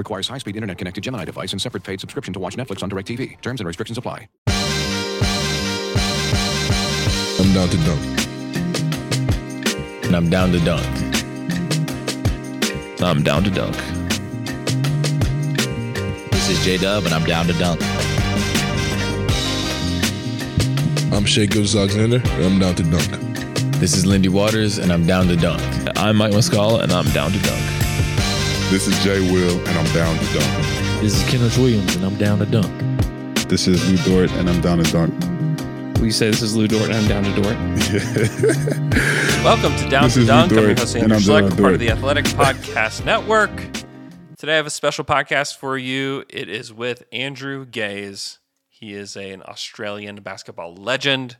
Requires high-speed internet-connected Gemini device and separate paid subscription to watch Netflix on DirecTV. Terms and restrictions apply. I'm down to dunk. and I'm down to dunk. I'm down to dunk. This is J Dub, and I'm down to dunk. I'm Shai Gilgeous-Alexander, and I'm down to dunk. This is Lindy Waters, and I'm down to dunk. I'm Mike Muscala, and I'm down to dunk. This is Jay Will, and I'm down to dunk. This is Kenrich Williams, and I'm down to dunk. This is Lu Dort, and I'm down to dunk. We say this is Lu Dort and I'm down to Dort. Welcome to Down This to is Lou Dunk. I'm your host, and Andrew I'm Schlecht, down to part of the Athletic Podcast Network. Today I have a special podcast for you. It is with Andrew Gaze. He is a- an Australian basketball legend.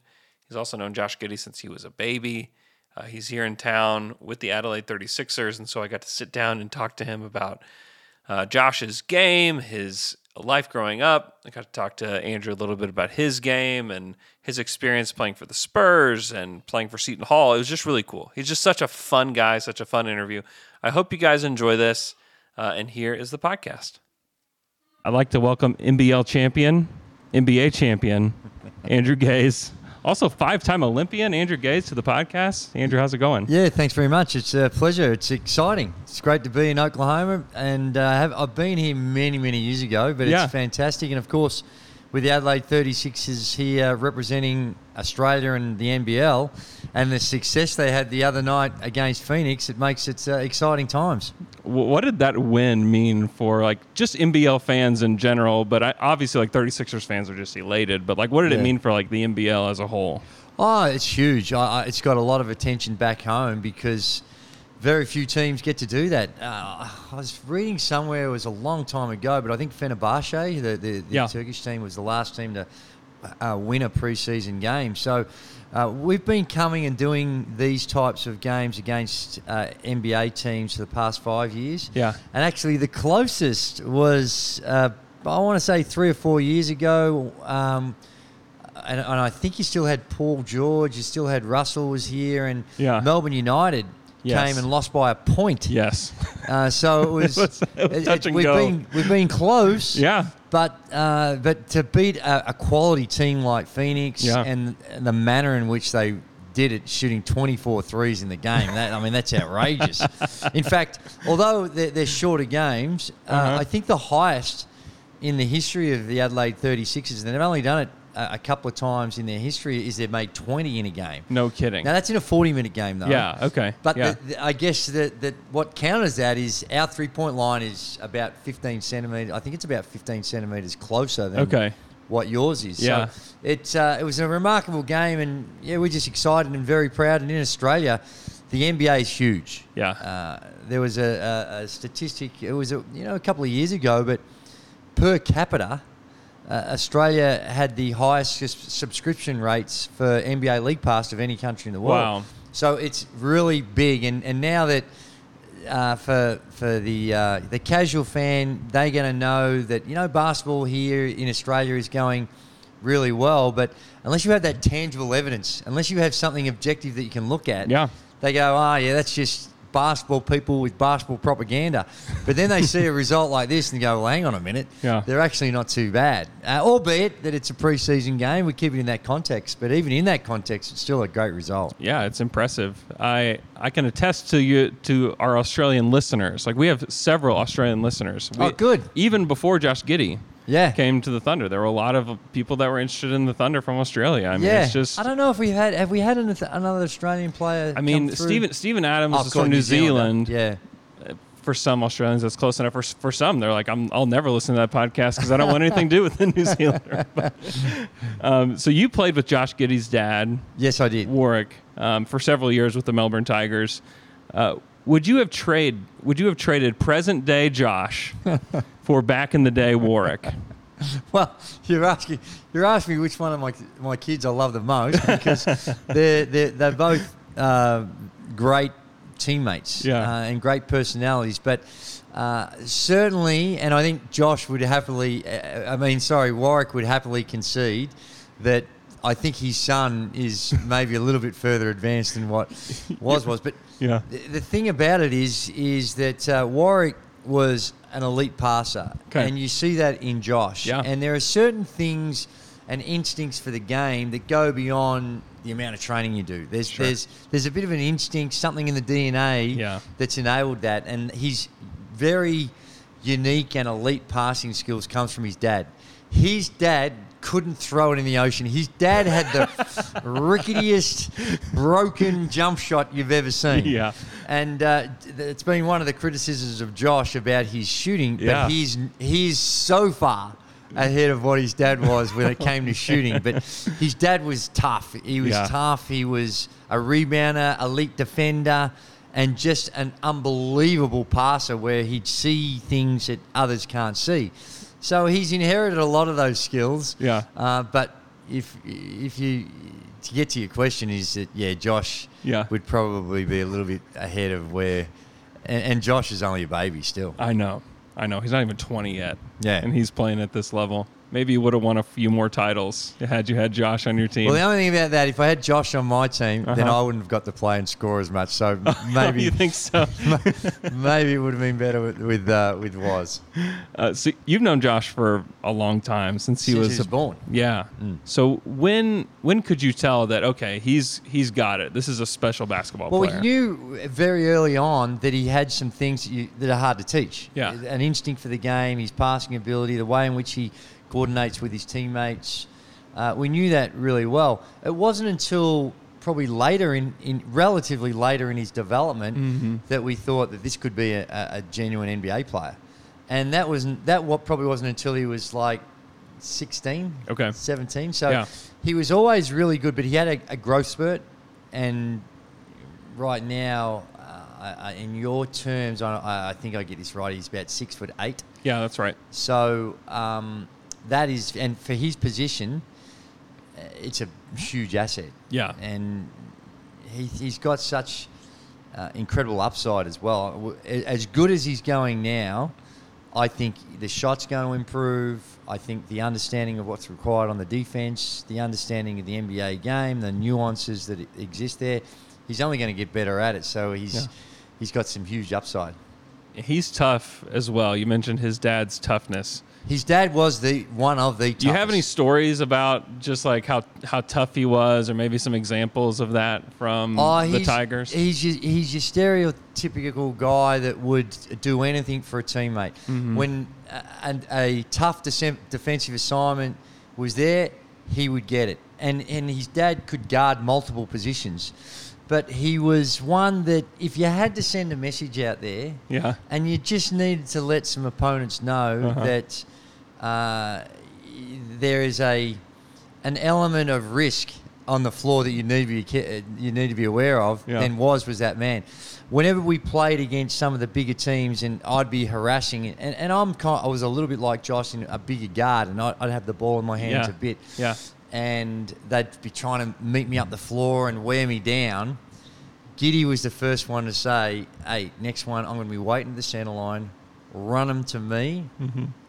He's also known Josh Giddey since he was a baby. Uh, he's here in town with the Adelaide 36ers, and so I got to sit down and talk to him about uh, Josh's game, his life growing up. I got to talk to Andrew a little bit about his game and his experience playing for the Spurs and playing for Seton Hall. It was just really cool. He's just such a fun guy, such a fun interview. I hope you guys enjoy this. Uh, and here is the podcast. I'd like to welcome NBL champion, NBA champion, Andrew Gaze. Also, five time Olympian, Andrew Gaze, to the podcast. Andrew, how's it going? Yeah, thanks very much. It's a pleasure. It's exciting. It's great to be in Oklahoma, and uh, have, I've been here many, many years ago, but Yeah. it's fantastic. And of course, with the Adelaide 36ers here representing Australia and the NBL, and the success they had the other night against Phoenix, it makes it uh, exciting times. What did that win mean for like just NBL fans in general? But I, obviously, like 36ers fans are just elated. But like, what did it mean for like the NBL as a whole? Oh, it's huge. I, I, it's got a lot of attention back home because very few teams get to do that. Uh, I was reading somewhere it was a long time ago, but I think Fenerbahce, the, the, the Yeah. Turkish team, was the last team to uh, win a preseason game. So uh, we've been coming and doing these types of games against uh, NBA teams for the past five years. Yeah. And actually, the closest was, uh, I want to say, three or four years ago. Um, and, and I think you still had Paul George, you still had Russell was here, and Yeah. Melbourne United Yes. came and lost by a point. Yes. Uh, so it was, was- it was and we've go. been we've been close. Yeah. But uh, but to beat a, a quality team like Phoenix Yeah. and, and the manner in which they did it, shooting 24 threes in the game, that, I mean that's outrageous. in fact, although they're, they're shorter games, uh, Uh-huh. I think the highest in the history of the Adelaide 36ers, and they've only done it a, couple of times in their history, is they've made 20 in a game. No kidding. Now that's in a 40 minute game though. Yeah, okay, But yeah. the, the- I guess that, that what counters that is our three point line is about 15 centimeters. I think it's about 15 centimeters closer than Okay. what yours is. Yeah. So it uh, it was a remarkable game, and yeah, we're just excited and very proud. And in Australia, the NBA is huge. Yeah. Uh, there was a, a, a statistic. It was a, you know a couple of years ago, but per capita. Uh, Australia had the highest subscription rates for NBA League Pass of any country in the world. Wow. So it's really big, and, and now that uh, for for the uh, the casual fan, they're going to know that you know basketball here in Australia is going really well, but unless you have that tangible evidence, unless you have something objective that you can look at, Yeah. they go, ah, yeah, that's just basketball people with basketball propaganda. But then they see a result like this and go, well, hang on a minute, Yeah. they're actually not too bad. Uh, albeit that it's a preseason game, we keep it in that context. But even in that context, it's still a great result. Yeah, it's impressive. I I can attest to you to our Australian listeners. Like we have several Australian listeners. We, Oh, good. Even before Josh Giddey Yeah. came to the Thunder, there were a lot of people that were interested in the Thunder from Australia. I mean, yeah, it's just I don't know if we had have we had an, another Australian player. I mean? Steven Steven Adams Oh, is from New New Zealand. Zealand. Yeah, For some Australians, that's close enough. For, for some, they're like, I'm, I'll never listen to that podcast because I don't want anything to do with the New Zealander. But, um, so you played with Josh Giddey's dad, yes, I did. Warwick, um, for several years with the Melbourne Tigers. Uh, would you have trade? Would you have traded present day Josh for back in the day Warwick? Well, you're asking you're asking me which one of my my kids I love the most because they're they're, they're both uh, great teammates Yeah. uh, and great personalities, but. Uh, certainly, and I think Josh would happily, uh, I mean, sorry, Warwick would happily concede that I think his son is maybe a little bit further advanced than what was was. But Yeah. the, the thing about it is, is that uh, Warwick was an elite passer, Okay. and you see that in Josh. Yeah. And there are certain things and instincts for the game that go beyond the amount of training you do. There's Sure. there's there's a bit of an instinct, something in the DNA Yeah. that's enabled that, and his very unique and elite passing skills comes from his dad. His dad couldn't throw it in the ocean. His dad had the ricketiest broken jump shot you've ever seen. Yeah. And uh, it's been one of the criticisms of Josh about his shooting, yeah. but he's he's so far ahead of what his dad was when it came to shooting. But his dad was tough. He was Yeah. tough. He was a rebounder, elite defender, and just an unbelievable passer where he'd see things that others can't see. So he's inherited a lot of those skills. Yeah. Uh, but if if you to get to your question is that yeah, Josh Yeah. would probably be a little bit ahead of where, and, and Josh is only a baby still. I know. I know. He's not even 20 yet. Yeah. And he's playing at this level. Maybe you would have won a few more titles had you had Josh on your team. Well, the only thing about that, if I had Josh on my team, then Uh-huh. I wouldn't have got to play and score as much. So maybe you think so? maybe it would have been better with with, uh, with Was. Uh, so you've known Josh for a long time since he Since was, he was born. Yeah. So when when could you tell that okay he's he's got it? This is a special basketball player. Well, player. we knew very early on that he had some things that, you, that are hard to teach. Yeah. An instinct for the game, his passing ability, the way in which he coordinates with his teammates. Uh, we knew that really well. It wasn't until probably later in, in relatively later in his development Mm-hmm. that we thought that this could be a, a genuine NBA player. And that wasn't that what probably wasn't until he was like 16, Okay. 17. So Yeah. he was always really good, but he had a, a growth spurt. And right now, uh, in your terms, I, I- I think I get this right. He's about six foot eight. yeah, that's right. So um, that is, and for his position, uh, it's a huge asset. Yeah. And he, he's got such uh, incredible upside as well. As good as he's going now, I think the shot's going to improve. I think the understanding of what's required on the defense, the understanding of the NBA game, the nuances that exist there, he's only going to get better at it. So he's Yeah. he's got some huge upside. He's tough as well. You mentioned his dad's toughness. His dad was the one of the. Do you have any stories about just like how how tough he was, or maybe some examples of that from Oh, the Tigers? He's your, he's your stereotypical guy that would do anything for a teammate. Mm-hmm. When a, and a tough dece- defensive assignment was there, he would get it. And and his dad could guard multiple positions, but he was one that if you had to send a message out there, Yeah. and you just needed to let some opponents know Uh-huh. that uh, there is a an element of risk on the floor that you need to be you need to be aware of. Yeah. Then was was that man. Whenever we played against some of the bigger teams, and I'd be harassing it, and, and I'm kind, I was a little bit like Josh in a bigger guard, and I'd, I'd have the ball in my hands Yeah. a bit, Yeah. And they'd be trying to meet me up the floor and wear me down. Giddey was the first one to say, "Hey, next one, I'm going to be waiting at the center line. Run them to me,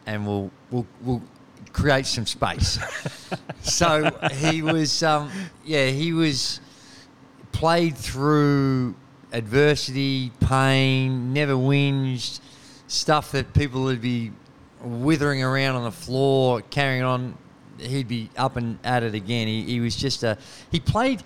and we'll we'll we'll create some space." so he was, um, yeah, he was played through adversity, pain, never whinged, stuff that people would be withering around on the floor, carrying on. He'd be up and at it again. He, he was just a. He played.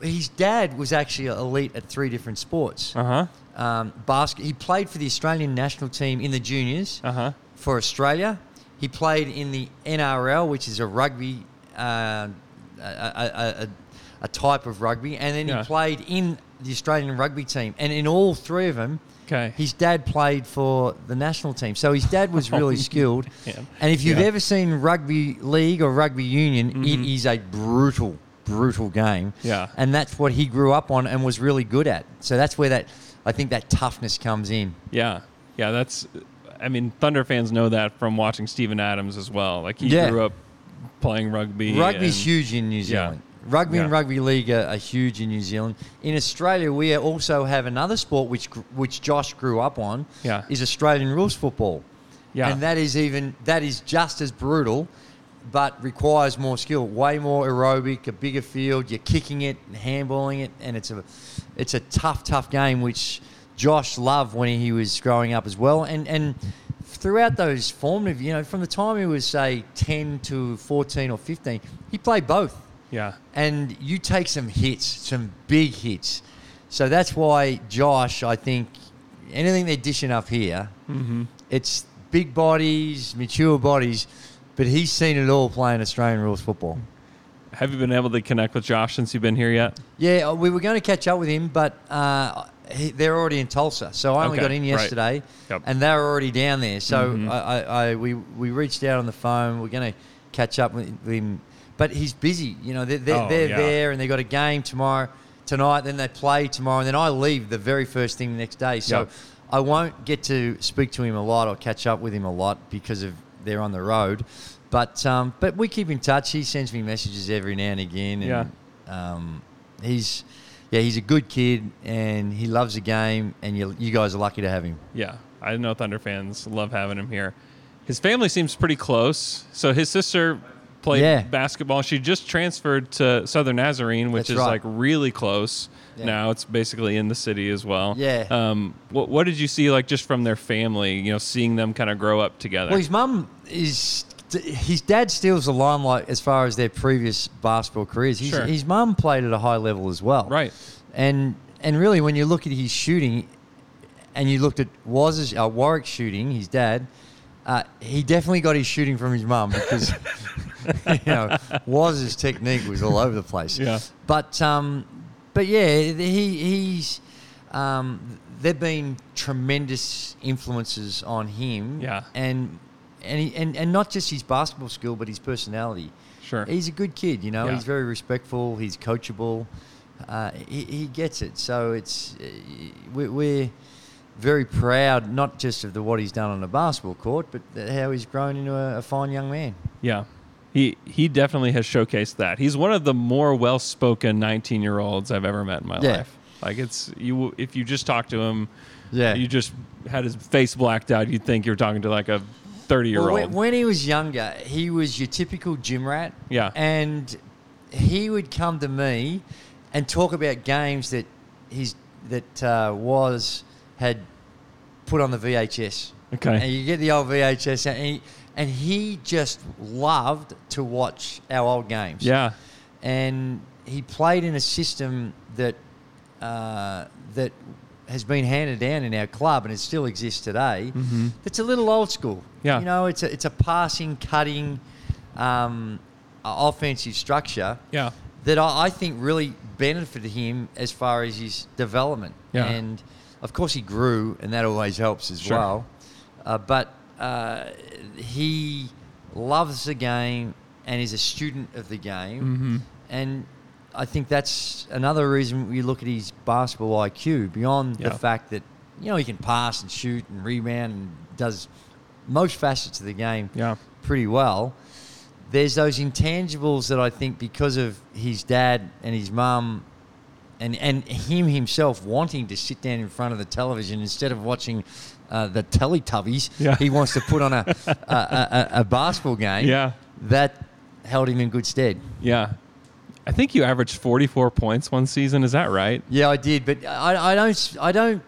His dad was actually elite at three different sports. Uh huh. Um, basket. He played for the Australian national team in the juniors Uh huh. for Australia. He played in the NRL, which is a rugby, uh, a, a, a, a type of rugby, and then Yeah. he played in the Australian rugby team. And in all three of them, Okay. his dad played for the national team. So his dad was really skilled. man. And if you've Yeah. ever seen rugby league or rugby union, it mm-hmm. is a brutal, brutal game. Yeah. And that's what he grew up on and was really good at. So that's where that, I think that toughness comes in. Yeah, yeah. That's I mean, Thunder fans know that from watching Steven Adams as well. Like he Yeah. grew up playing rugby. Rugby's and- huge in New Zealand. Rugby and rugby league are, are huge in New Zealand. In Australia, we also have another sport which which Josh grew up on. Yeah. is Australian rules football. Yeah. and that is even that is just as brutal, but requires more skill. Way more aerobic, a bigger field. You're kicking it, and handballing it, and it's a it's a tough, tough game which Josh loved when he was growing up as well. And and throughout those formative, you know, from the time he was say ten to fourteen or fifteen, he played both Yeah. and you take some hits, some big hits. So that's why Josh, I think, anything they're dishing up here, it's big bodies, mature bodies, but he's seen it all playing Australian rules football. Have you been able to connect with Josh since you've been here yet? Yeah, uh, we were going to catch up with him, but uh, he, they're already in Tulsa. So I only Okay, got in right. yesterday, Yep. and they were already down there. So Mhm. I, I, I, we, we reached out on the phone. We're going to catch up with him, but he's busy. You know, they're, they're, Oh, they're yeah. there, and they've got a game tomorrow, tonight. Then they play tomorrow, and then I leave the very first thing the next day. So Yep. I won't get to speak to him a lot or catch up with him a lot because of they're on the road. But um, but we keep in touch. He sends me messages every now and again. And, Um, he's yeah, he's a good kid and he loves the game. And you you guys are lucky to have him. Yeah, I know Thunder fans love having him here. His family seems pretty close. So his sister played Yeah. basketball. She just transferred to Southern Nazarene, which That's is right. like really close. Yeah. Now it's basically in the city as well. Yeah. Um, what, what did you see like just from their family? You know, seeing them kind of grow up together. Well, his mum is. His dad steals the limelight as far as their previous basketball careers. His, Sure. his mum played at a high level as well. Right. And and really, when you look at his shooting, and you looked at Waz's, uh, Warwick's shooting, his dad, uh, he definitely got his shooting from his mum because you know Waz's technique was all over the place. Yeah. But um, but yeah, he he's um, they've been tremendous influences on him. Yeah. And and he, and and not just his basketball skill, but his personality. Sure. He's a good kid. You know, Yeah. he's very respectful. He's coachable. Uh, he, he gets it. So it's uh, we, we're very proud, not just of the what he's done on the basketball court, but how he's grown into a, a fine young man. Yeah. He he definitely has showcased that. He's one of the more well-spoken 19-year-olds I've ever met in my Yeah. life. Like it's you if you just talk to him, Yeah. you just had his face blacked out, you'd think you're talking to like a 30-year-old. Well, when, when he was younger, he was your typical gym rat. Yeah. And he would come to me and talk about games that his that uh, was had put on the VHS. Okay. And you get the old VHS, and he, and he just loved to watch our old games. yeah. And he played in a system that uh, that has been handed down in our club and it still exists today. It's a little old school. Mm-hmm. Yeah. You know, it's a, it's a passing, cutting, um, uh, offensive structure Yeah. that I, I think really benefited him as far as his development. Yeah. And of course, he grew, and that always helps as Sure. well. Uh, but uh, he loves the game and is a student of the game. Mm-hmm. And I think that's another reason we look at his basketball IQ beyond Yeah. the fact that, you know, he can pass and shoot and rebound and does most facets of the game Yeah. pretty well. There's those intangibles that I think because of his dad and his mum and, and him himself wanting to sit down in front of the television instead of watching uh, the Teletubbies, Yeah. he wants to put on a, a, a, a basketball game. Yeah. That held him in good stead. Yeah. I think you averaged 44 points one season. Is that right? Yeah, I did, but I, I don't I don't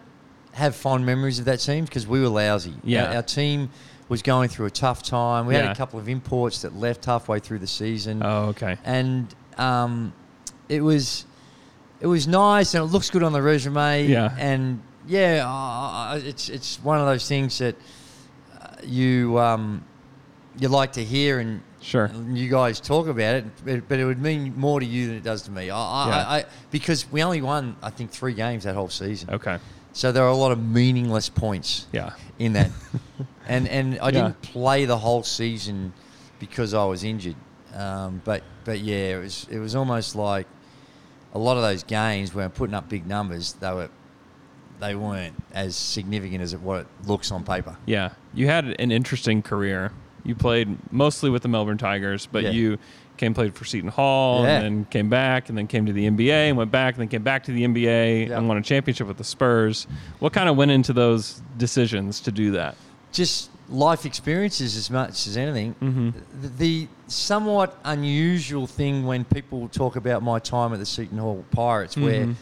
have fond memories of that team because we were lousy. Yeah. our, our team was going through a tough time. We Yeah. had a couple of imports that left halfway through the season. Oh, okay. and um, it was it was nice and it looks good on the resume. Yeah. and yeah, uh, it's it's one of those things that uh, you um, you like to hear and. Sure. and You guys talk about it, but- but it would mean more to you than it does to me. I, I, Yeah. I, I because we only won, I think, three games that whole season. Okay. So there are a lot of meaningless points Yeah. in that. and and I Yeah. didn't play the whole season because I was injured. Um, but but yeah, it was it was almost like a lot of those games where I'm putting up big numbers. They were they weren't as significant as it, what it looks on paper. Yeah, you had an interesting career. You played mostly with the Melbourne Tigers, but Yeah. you came played for Seton Hall, Yeah. and then came back, and then came to the NBA, and went back, and then came back to the NBA, Yeah. and won a championship with the Spurs. What kind of went into those decisions to do that? just life experiences as much as anything. Mm-hmm. The, the somewhat unusual thing when people talk about my time at the Seton Hall Pirates, Mm-hmm.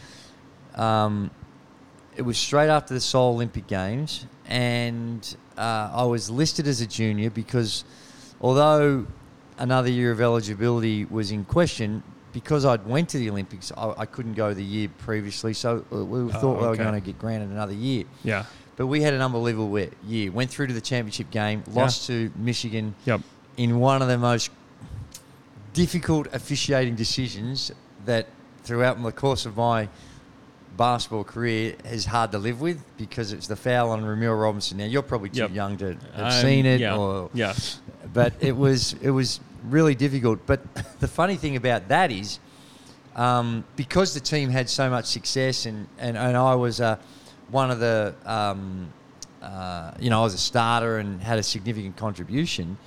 where um, it was straight after the Seoul Olympic Games, and uh, I was listed as a junior because although another year of eligibility was in question. Because I'd went to the Olympics, I, I couldn't go the year previously, so uh, we thought we were Oh, okay. going to get granted another year. Yeah. But we had an unbelievable year. Went through to the championship game, lost to Michigan Yep. in one of the most difficult officiating decisions that throughout the course of my basketball career is hard to live with because it's the foul on Rumeal Robinson. Now you're probably too Yep. young to have I'm- seen it, yeah. or Yeah. but it was it was really difficult. But the funny thing about that is, um, because the team had so much success, and and, and I was uh, one of the, um, uh, you know, I was a starter and had a significant contribution.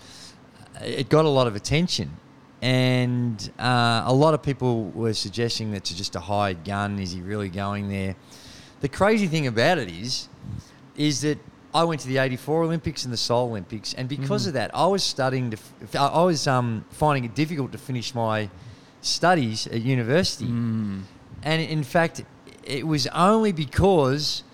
It got a lot of attention. And uh, a lot of people were suggesting that that's just a hired gun. Is he really going there? The crazy thing about it is, is that I went to the '84 Olympics and the Seoul Olympics, and because of that, I was studying. To, f- I was um, finding it difficult to finish my studies at university, and in fact, it was only because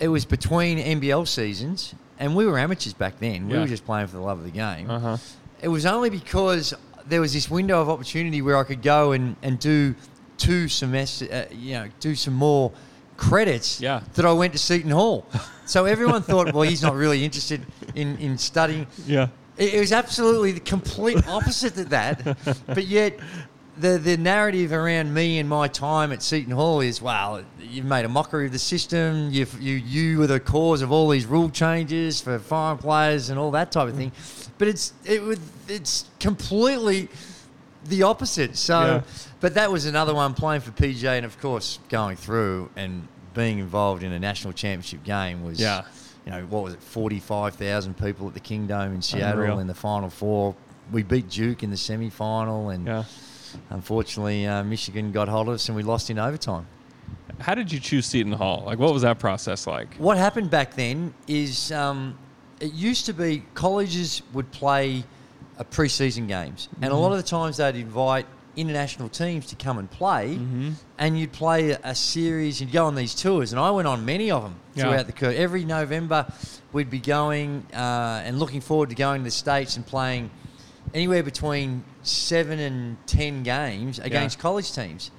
it was between NBL seasons, and we were amateurs back then. We Yeah. were just playing for the love of the game. Uh-huh. It was only because there was this window of opportunity where I could go and, and do two semester, uh, you know, do some more credits. Yeah. That I went to Seton Hall. So everyone thought, well, he's not really interested in, in studying. Yeah. It, it was absolutely the complete opposite of that. But yet, the the narrative around me and my time at Seton Hall is, wow, you've made a mockery of the system. You you you were the cause of all these rule changes for foreign players and all that type of mm. thing. But it's it was it's completely the opposite. So, Yeah. but that was another one playing for PJ, and of course going through and being involved in a national championship game was Yeah. You know what was it? Forty five thousand people at the Kingdome in Seattle Unreal. in the final four. We beat Duke in the semi final, and Yeah. Unfortunately uh, Michigan got hold of us, and we lost in overtime. How did you choose Seton Hall? Like, what was that process like? What happened back then is um, it used to be colleges would play uh, preseason games, and a lot of the times they'd invite international teams to come and play, and you'd play a, a series. You'd go on these tours, and I went on many of them Yeah. throughout the career. Every November, we'd be going uh, and looking forward to going to the states and playing anywhere between seven and ten games against college teams.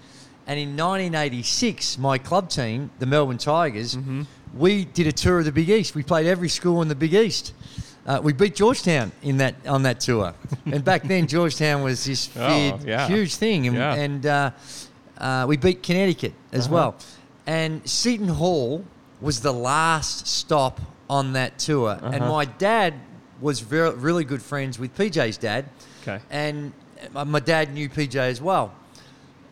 And in 1986, my club team, the Melbourne Tigers, we did a tour of the Big East. We played every school in the Big East. Uh, we beat Georgetown in that on that tour, and back then Georgetown was this Oh, yeah. huge thing, and, Yeah. and uh, uh, we beat Connecticut as Uh-huh. well. And Seton Hall was the last stop on that tour, and Uh-huh. my dad was very, really good friends with PJ's dad, Okay. and my- my dad knew PJ as well.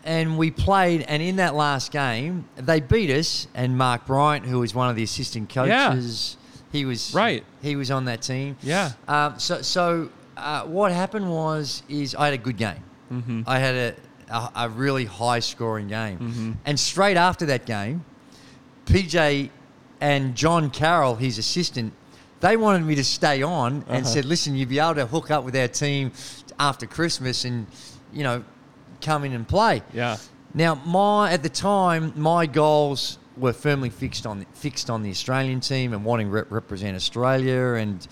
And we played, and in that last game, they beat us. And Mark Bryant, who was one of the assistant Yeah. coaches, he was Right. He was on that team. Yeah. Um, so, so uh, what happened was, is I had a good game. Mm-hmm. I had a, a, a really high scoring game, Mm-hmm. and straight after that game, PJ and John Carroll, his assistant, they wanted me to stay on Uh-huh. and said, "Listen, you'd be able to hook up with our team after Christmas, and you know, come in and play." Yeah. Now, my at the time, my goals were firmly fixed on fixed on the Australian team and wanting to rep- represent Australia, and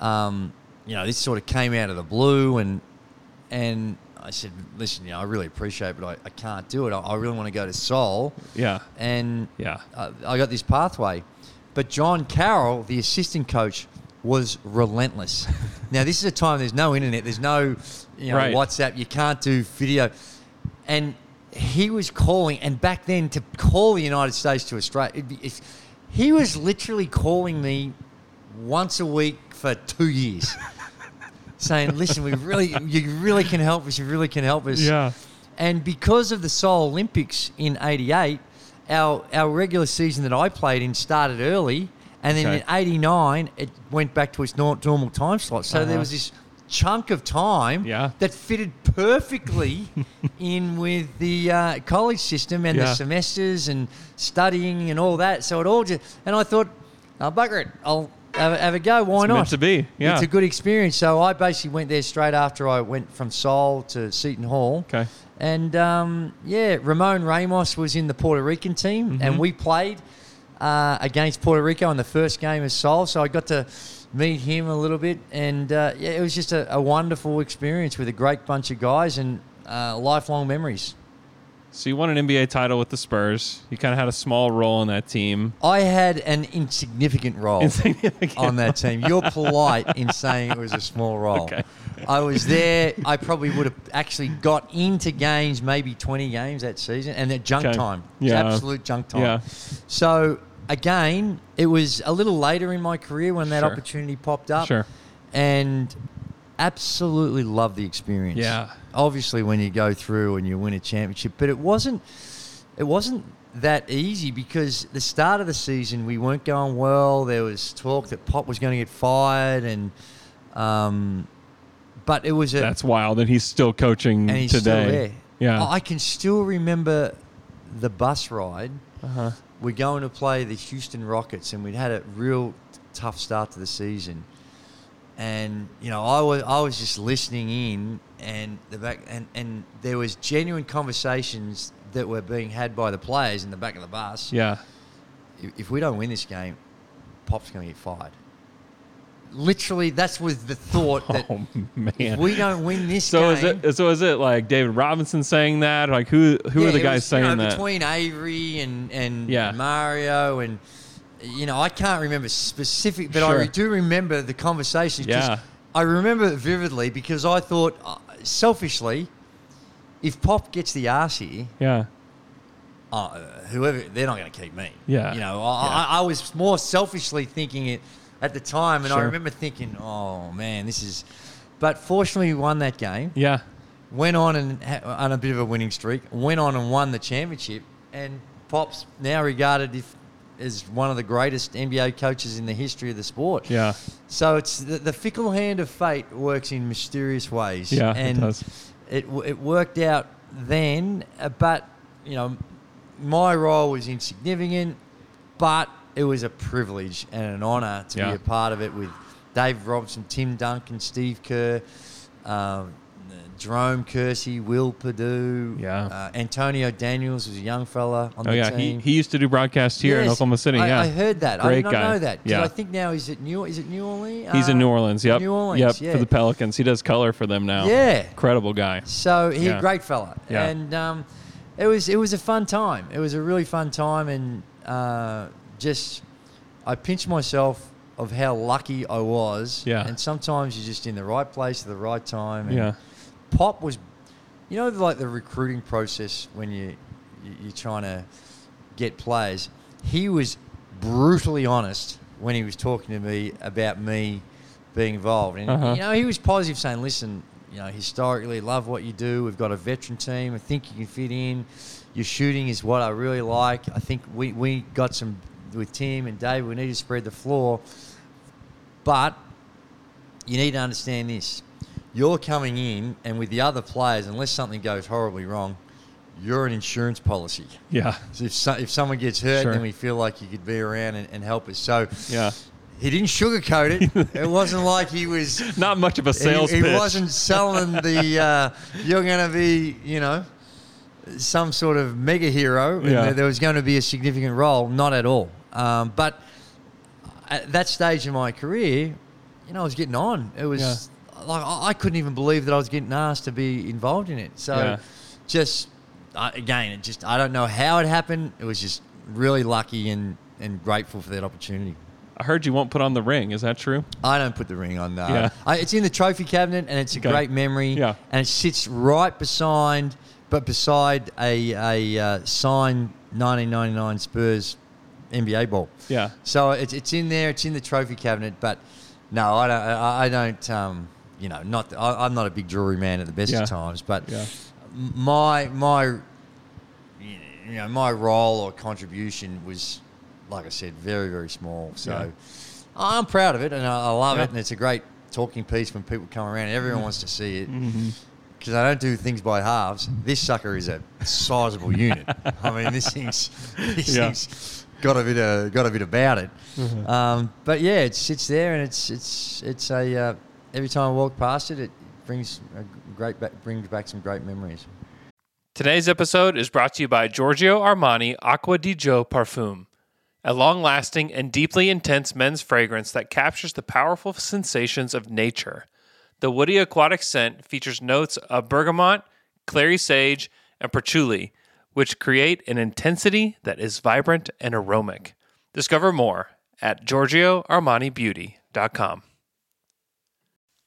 um, you know, this sort of came out of the blue, and and I said, "Listen, you know, I really appreciate, it, but I, I can't do it. I, I really want to go to Seoul." Yeah. and Yeah. I, I got this pathway. But John Carroll, the assistant coach, was relentless. now this is a time there's no internet, there's no you know, Right. WhatsApp, you can't do video, and he was calling. And back then, to call the United States to Australia, it'd be, if, he was literally calling me once a week for two years. Saying, listen, we really, you really can help us. You really can help us. Yeah. And because of the Seoul Olympics in '88, our our regular season that I played in started early, and then Okay. in '89 it went back to its normal time slot. So there Uh-huh. was this chunk of time Yeah. that fitted perfectly in with the uh, college system and Yeah. the semesters and studying and all that. So it all just and I thought, I'll oh, bugger it, I'll have, a- have a go. Why It's not? meant to be, yeah. it's a good experience. So I basically went there straight after I went from Seoul to Seton Hall. Okay. And um, yeah, Ramon Ramos was in the Puerto Rican team, Mm-hmm. and we played uh, against Puerto Rico in the first game of Seoul. So I got to meet him a little bit, and uh, yeah, it was just a, a wonderful experience with a great bunch of guys and uh, lifelong memories. So you won an NBA title with the Spurs. You kind of had a small role in that team. I had an insignificant role Insignificant on that team. You're polite in saying it was a small role. Okay. I was there. I probably would have actually got into games, maybe 20 games that season, and at junk Okay. time. Yeah. absolute junk time. Yeah. So again, it was a little later in my career when that Sure. opportunity popped up. Sure. And absolutely loved the experience. Yeah. Obviously, when you go through and you win a championship, but it wasn't. It wasn't that easy because the start of the season we weren't going well. There was talk that Pop was going to get fired, and um, but it was a That's wild. And he's still coaching and he's today. still there. Yeah. I can still remember the bus ride. Uh-huh. We're going to play the Houston Rockets, and we'd had a real tough start to the season. And you know, I was I was just listening in, and the back, and and there was genuine conversations that were being had by the players in the back of the bus. yeah. If, if we don't win this game, Pop's going to get fired. Literally, that's was the thought that Oh man. if we don't win this so is it? So is it like David Robinson saying that? Like who? Who Yeah, are the guys was, saying you know, that? Between Avery and and Yeah. Mario and you know, I can't remember specific, but Sure. I do remember the conversation. Yeah. I remember it vividly because I thought, uh, selfishly, if Pop gets the arse here, yeah. uh, whoever they're not going to keep me. Yeah. you know, I, Yeah. I, I was more selfishly thinking it at the time, and I remember thinking, oh man, this is. But fortunately, we won that game Yeah. went on and on a bit of a winning streak, went on and won the championship, and Pop's now regarded if, as one of the greatest NBA coaches in the history of the sport. Yeah. So it's the, the fickle hand of fate works in mysterious ways. Yeah, it and does. It, it worked out then, uh, but you know, my role was insignificant, but it was a privilege and an honour to Yeah. be a part of it with Dave Robson, Tim Duncan, Steve Kerr, um, Jerome Kersey, Will Perdue, Yeah. uh, Antonio Daniels was a young fella on Oh the yeah. He, team. he used to do broadcasts here in Yes, Oklahoma City. I, yeah. I heard that. I Great did not guy. know that. Yeah. I think now he's at New. Is it New Orleans? He's in Uh, New Orleans. Yep. New Orleans. Yep. Yeah. For the Pelicans, he does color for them now. Yeah. Incredible guy. So he's Yeah. a great fella, Yeah. and um, it was it was a fun time. It was a really fun time, and uh, just I pinched myself of how lucky I was. Yeah. And sometimes you're just in the right place at the right time. And Yeah. Pop was, you know, like the recruiting process when you, you you're trying to get players. He was brutally honest when he was talking to me about me being involved, and Uh-huh. you know, he was positive, saying, "Listen, you know, historically, love what you do. We've got a veteran team. I think you can fit in. Your shooting is what I really like. I think we we got some with Tim and Dave. We need to spread the floor, but." you need to understand this. You're coming in, and with the other players, unless something goes horribly wrong, you're an insurance policy. Yeah. So if, so, if someone gets hurt, Sure. then we feel like you could be around and, and help us. So Yeah. he didn't sugarcoat it. it wasn't like he was. Not much of a sales he, he wasn't selling the. Uh, you're going to be, you know, some sort of mega hero. Yeah. there- there was going to be a significant role. Not at all. Um, but at that stage in my career, you know, I was getting on. It was like I couldn't even believe that I was getting asked to be involved in it. So, Yeah. just uh, again, it just I don't know how it happened. It was just really lucky and and grateful for that opportunity. I heard you won't put on the ring. Is that true? I don't put the ring on. No, Yeah. I, it's in the trophy cabinet, and it's a Okay. great memory. Yeah. and it sits right beside, but beside a a uh, signed 1999 Spurs NBA ball. Yeah. So it's it's in there. It's in the trophy cabinet. But no, I don't. I, I don't. Um, you know, not. I, I'm not a big jewelry man at the best Yeah. of times. But Yeah. my my you know, my role or contribution was, like I said, very, very small. So Yeah. I'm proud of it and I, I love it. And it's a great talking piece when people come around. Everyone wants to see it. Mm-hmm. Because I don't do things by halves. This sucker is a sizable unit. I mean, this thing's, this Yeah. thing's got a bit of got a bit about it. Mm-hmm. Um, but yeah, it sits there and it's it's it's a uh, every time I walk past it, it brings great ba- brings back some great memories. Today's episode is brought to you by Giorgio Armani Acqua di Gio Parfum, a long lasting and deeply intense men's fragrance that captures the powerful sensations of nature. The woody aquatic scent features notes of bergamot, clary sage, and patchouli, which create an intensity that is vibrant and aromatic. Discover more at GiorgioArmaniBeauty.com.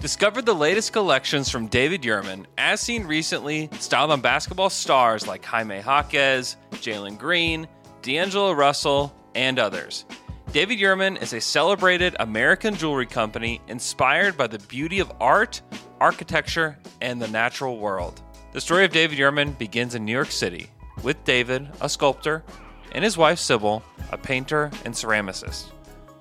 Discover the latest collections from David Yurman, as seen recently, styled on basketball stars like Jaime Jaquez, Jalen Green, D'Angelo Russell, and others. David Yurman is a celebrated American jewelry company inspired by the beauty of art, architecture, and the natural world. The story of David Yurman begins in New York City, with David, a sculptor, and his wife Sybil, a painter and ceramicist.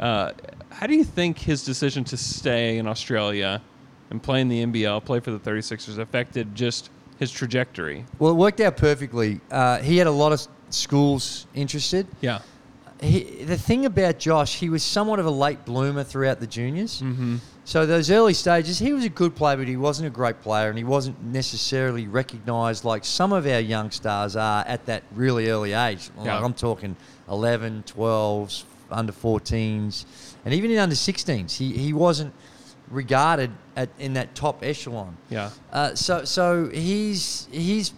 Uh, how do you think his decision to stay in Australia and play in the NBL, play for the 36ers, affected just his trajectory? Well, it worked out perfectly. Uh, he had a lot of schools interested. Yeah. He, the thing about Josh, he was somewhat of a late bloomer throughout the juniors. Mm-hmm. So those early stages, he was a good player, but he wasn't a great player, and he wasn't necessarily recognised like some of our young stars are at that really early age. Like Yeah. I'm talking 11, 12s, under 14s, and even in under 16s. He, he wasn't regarded at, in that top echelon. Yeah. Uh, so so he's he's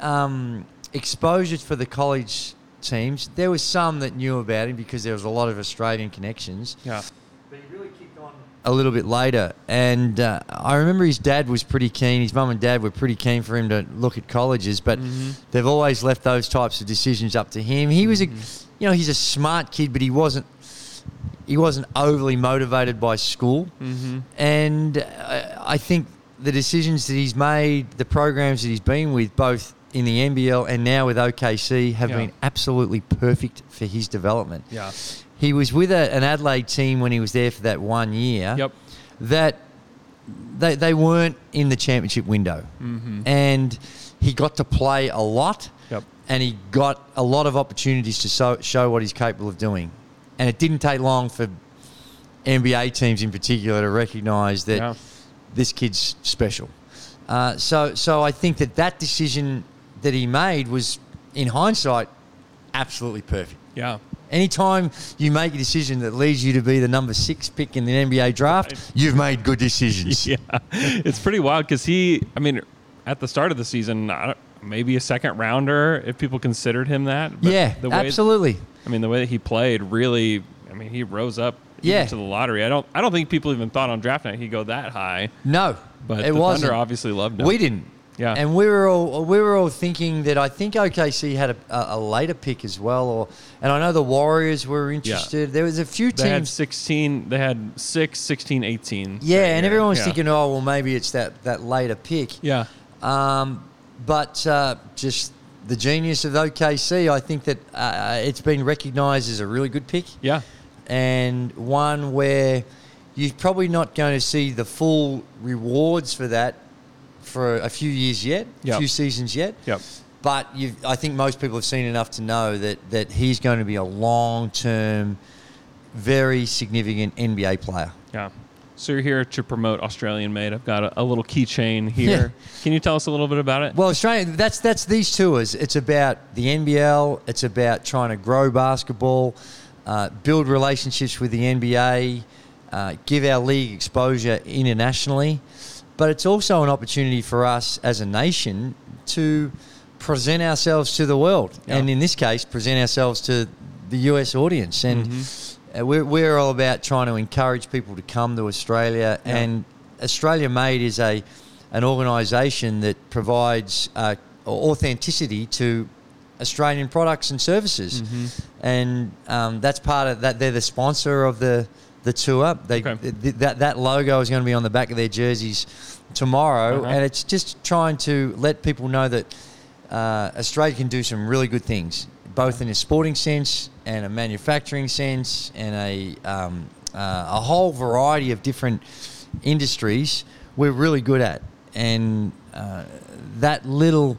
um, exposure for the college teams. There was some that knew about him because there was a lot of Australian connections. Yeah. But he really kicked on a little bit later, and uh, I remember his dad was pretty keen. His mum and dad were pretty keen for him to look at colleges, but they've always left those types of decisions up to him. He was a, you know, he's a smart kid, but he wasn't. He wasn't overly motivated by school, and uh, I think the decisions that he's made, the programs that he's been with, both in the NBL and now with OKC, have Yeah. been absolutely perfect for his development. Yeah. He was with a, an Adelaide team when he was there for that one year. Yep. That they, they weren't in the championship window. Mm-hmm. And he got to play a lot. And he got a lot of opportunities to so, show what he's capable of doing. And it didn't take long for NBA teams in particular to recognise that Yeah. this kid's special. Uh, so, so I think that that decision that he made was, in hindsight, absolutely perfect. Yeah. Anytime you make a decision that leads you to be the number six pick in the NBA draft, you've made good decisions. Yeah. It's pretty wild because he, I mean, at the start of the season, I don't, maybe a second rounder if people considered him that. but Yeah, the way, absolutely. I mean, the way that he played really, I mean, he rose up Yeah. to the lottery. I don't, I don't think people even thought on draft night he'd go that high. No, But it the wasn't. Thunder obviously loved him. We didn't. Yeah. And we were all we were all thinking that I think OKC had a, a, a later pick as well, or and I know the Warriors were interested. There was a few teams. They had 16. They had 6, 16, 18. Yeah, and year. everyone was Yeah. thinking, oh well, maybe it's that that later pick. Yeah. Um, but uh, just the genius of OKC, I think that uh, it's been recognised as a really good pick. Yeah. and one where you're probably not going to see the full rewards for that for a few years yet, a few seasons yet. Yep. But you've, I think most people have seen enough to know that, that he's going to be a long term, very significant NBA player. Yeah. So you're here to promote Australian Made. I've got a, a little keychain here. Can you tell us a little bit about it? Well, Australia, that's that's these tours. It's about the NBL. It's about trying to grow basketball, uh, build relationships with the NBA, uh, give our league exposure internationally. But it's also an opportunity for us as a nation to present ourselves to the world, Yeah. and in this case, present ourselves to the US audience. And Mm-hmm. Uh, we're, we're all about trying to encourage people to come to Australia. Yeah. And Australia Made is a an organisation that provides uh, authenticity to Australian products and services, Mm-hmm. and um, that's part of that. They're the sponsor of the the tour. They Okay. th- that that logo is going to be on the back of their jerseys tomorrow, Uh-huh. and it's just trying to let people know that uh, Australia can do some really good things, both in a sporting sense and a manufacturing sense, and a um, uh, a whole variety of different industries we're really good at, and uh, that little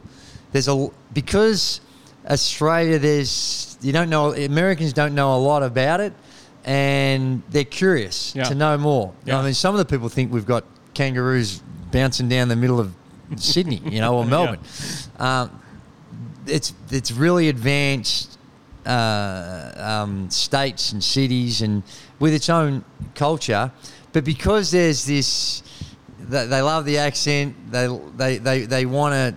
there's a because Australia there's you don't know Americans don't know a lot about it, and they're curious Yeah. to know more. Yeah. I mean, some of the people think we've got kangaroos bouncing down the middle of Sydney, you know, or Melbourne. Um, it's it's really advanced uh, um, states and cities and with its own culture, but because there's this, they, they love the accent. They they they, they want to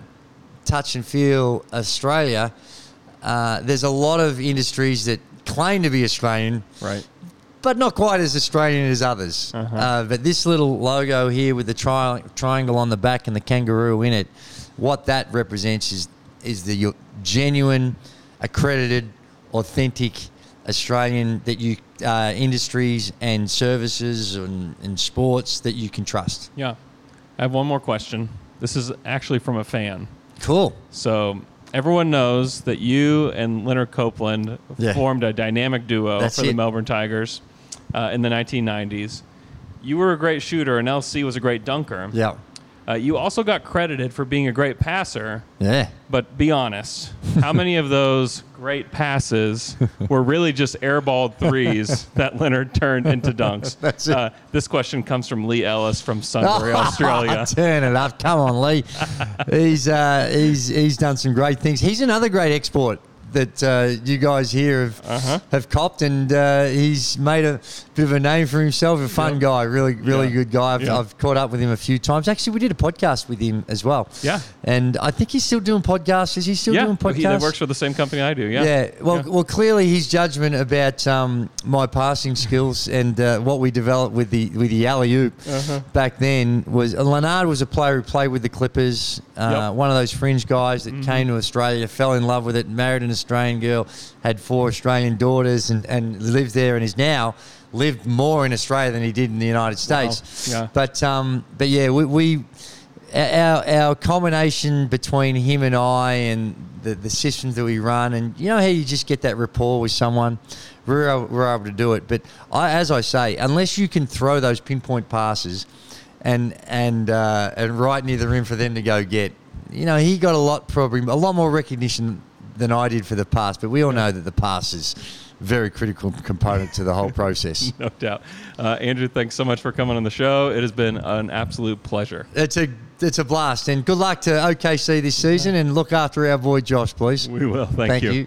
touch and feel Australia. Uh, there's a lot of industries that claim to be Australian, Right. but not quite as Australian as others. Uh-huh. Uh, but this little logo here with the tri- triangle on the back and the kangaroo in it, what that represents is is the genuine, accredited, authentic Australian that you uh, industries and services and, and sports that you can trust. Yeah. I have one more question. This is actually from a fan. Cool. So everyone knows that you and Lanard Copeland Yeah. formed a dynamic duo That's for the. Melbourne Tigers uh, in the 1990s. You were a great shooter, and LC was a great dunker. Yeah. Uh, you also got credited for being a great passer. Yeah. But be honest, how many of those great passes were really just airballed threes that Lanard turned into dunks? That's it. Uh, this question comes from Lee Ellis from Sunbury, Australia. Turn it up. Come on, Lee. he's, uh, he's, he's done some great things. He's another great export that uh, you guys here have, Uh-huh. have copped, and uh, he's made a bit of a name for himself. A fun guy, really, really Yeah. good guy. I've, Yeah. I've caught up with him a few times. Actually, we did a podcast with him as well. Yeah. And I think he's still doing podcasts. Is he still doing podcasts? he that works for the same company I do. Yeah. Yeah. Well, well, clearly his judgment about um, my passing skills and uh, what we developed with the with the alley oop Uh-huh. back then was Lanard was a player who played with the Clippers. Uh, Yep. Mm-hmm. One of those fringe guys that came to Australia, fell in love with it, married an Australian girl, had four Australian daughters, and, and lived there, and is now lived more in Australia than he did in the United States. Yeah. But um, but yeah, we. we our, our combination between him and I and the, the systems that we run, and you know how you just get that rapport with someone, we're able, we're able to do it. But I, as I say, unless you can throw those pinpoint passes and and uh, and right near the rim for them to go get, you know, he got a lot probably a lot more recognition than I did for the past, But we all know that the past is a very critical component to the whole process. No doubt. Uh, Andrew, thanks so much for coming on the show. It has been an absolute pleasure. It's a it's a blast, and good luck to OKC this season, and look after our boy Josh, please. We will. Thank, Thank you. you.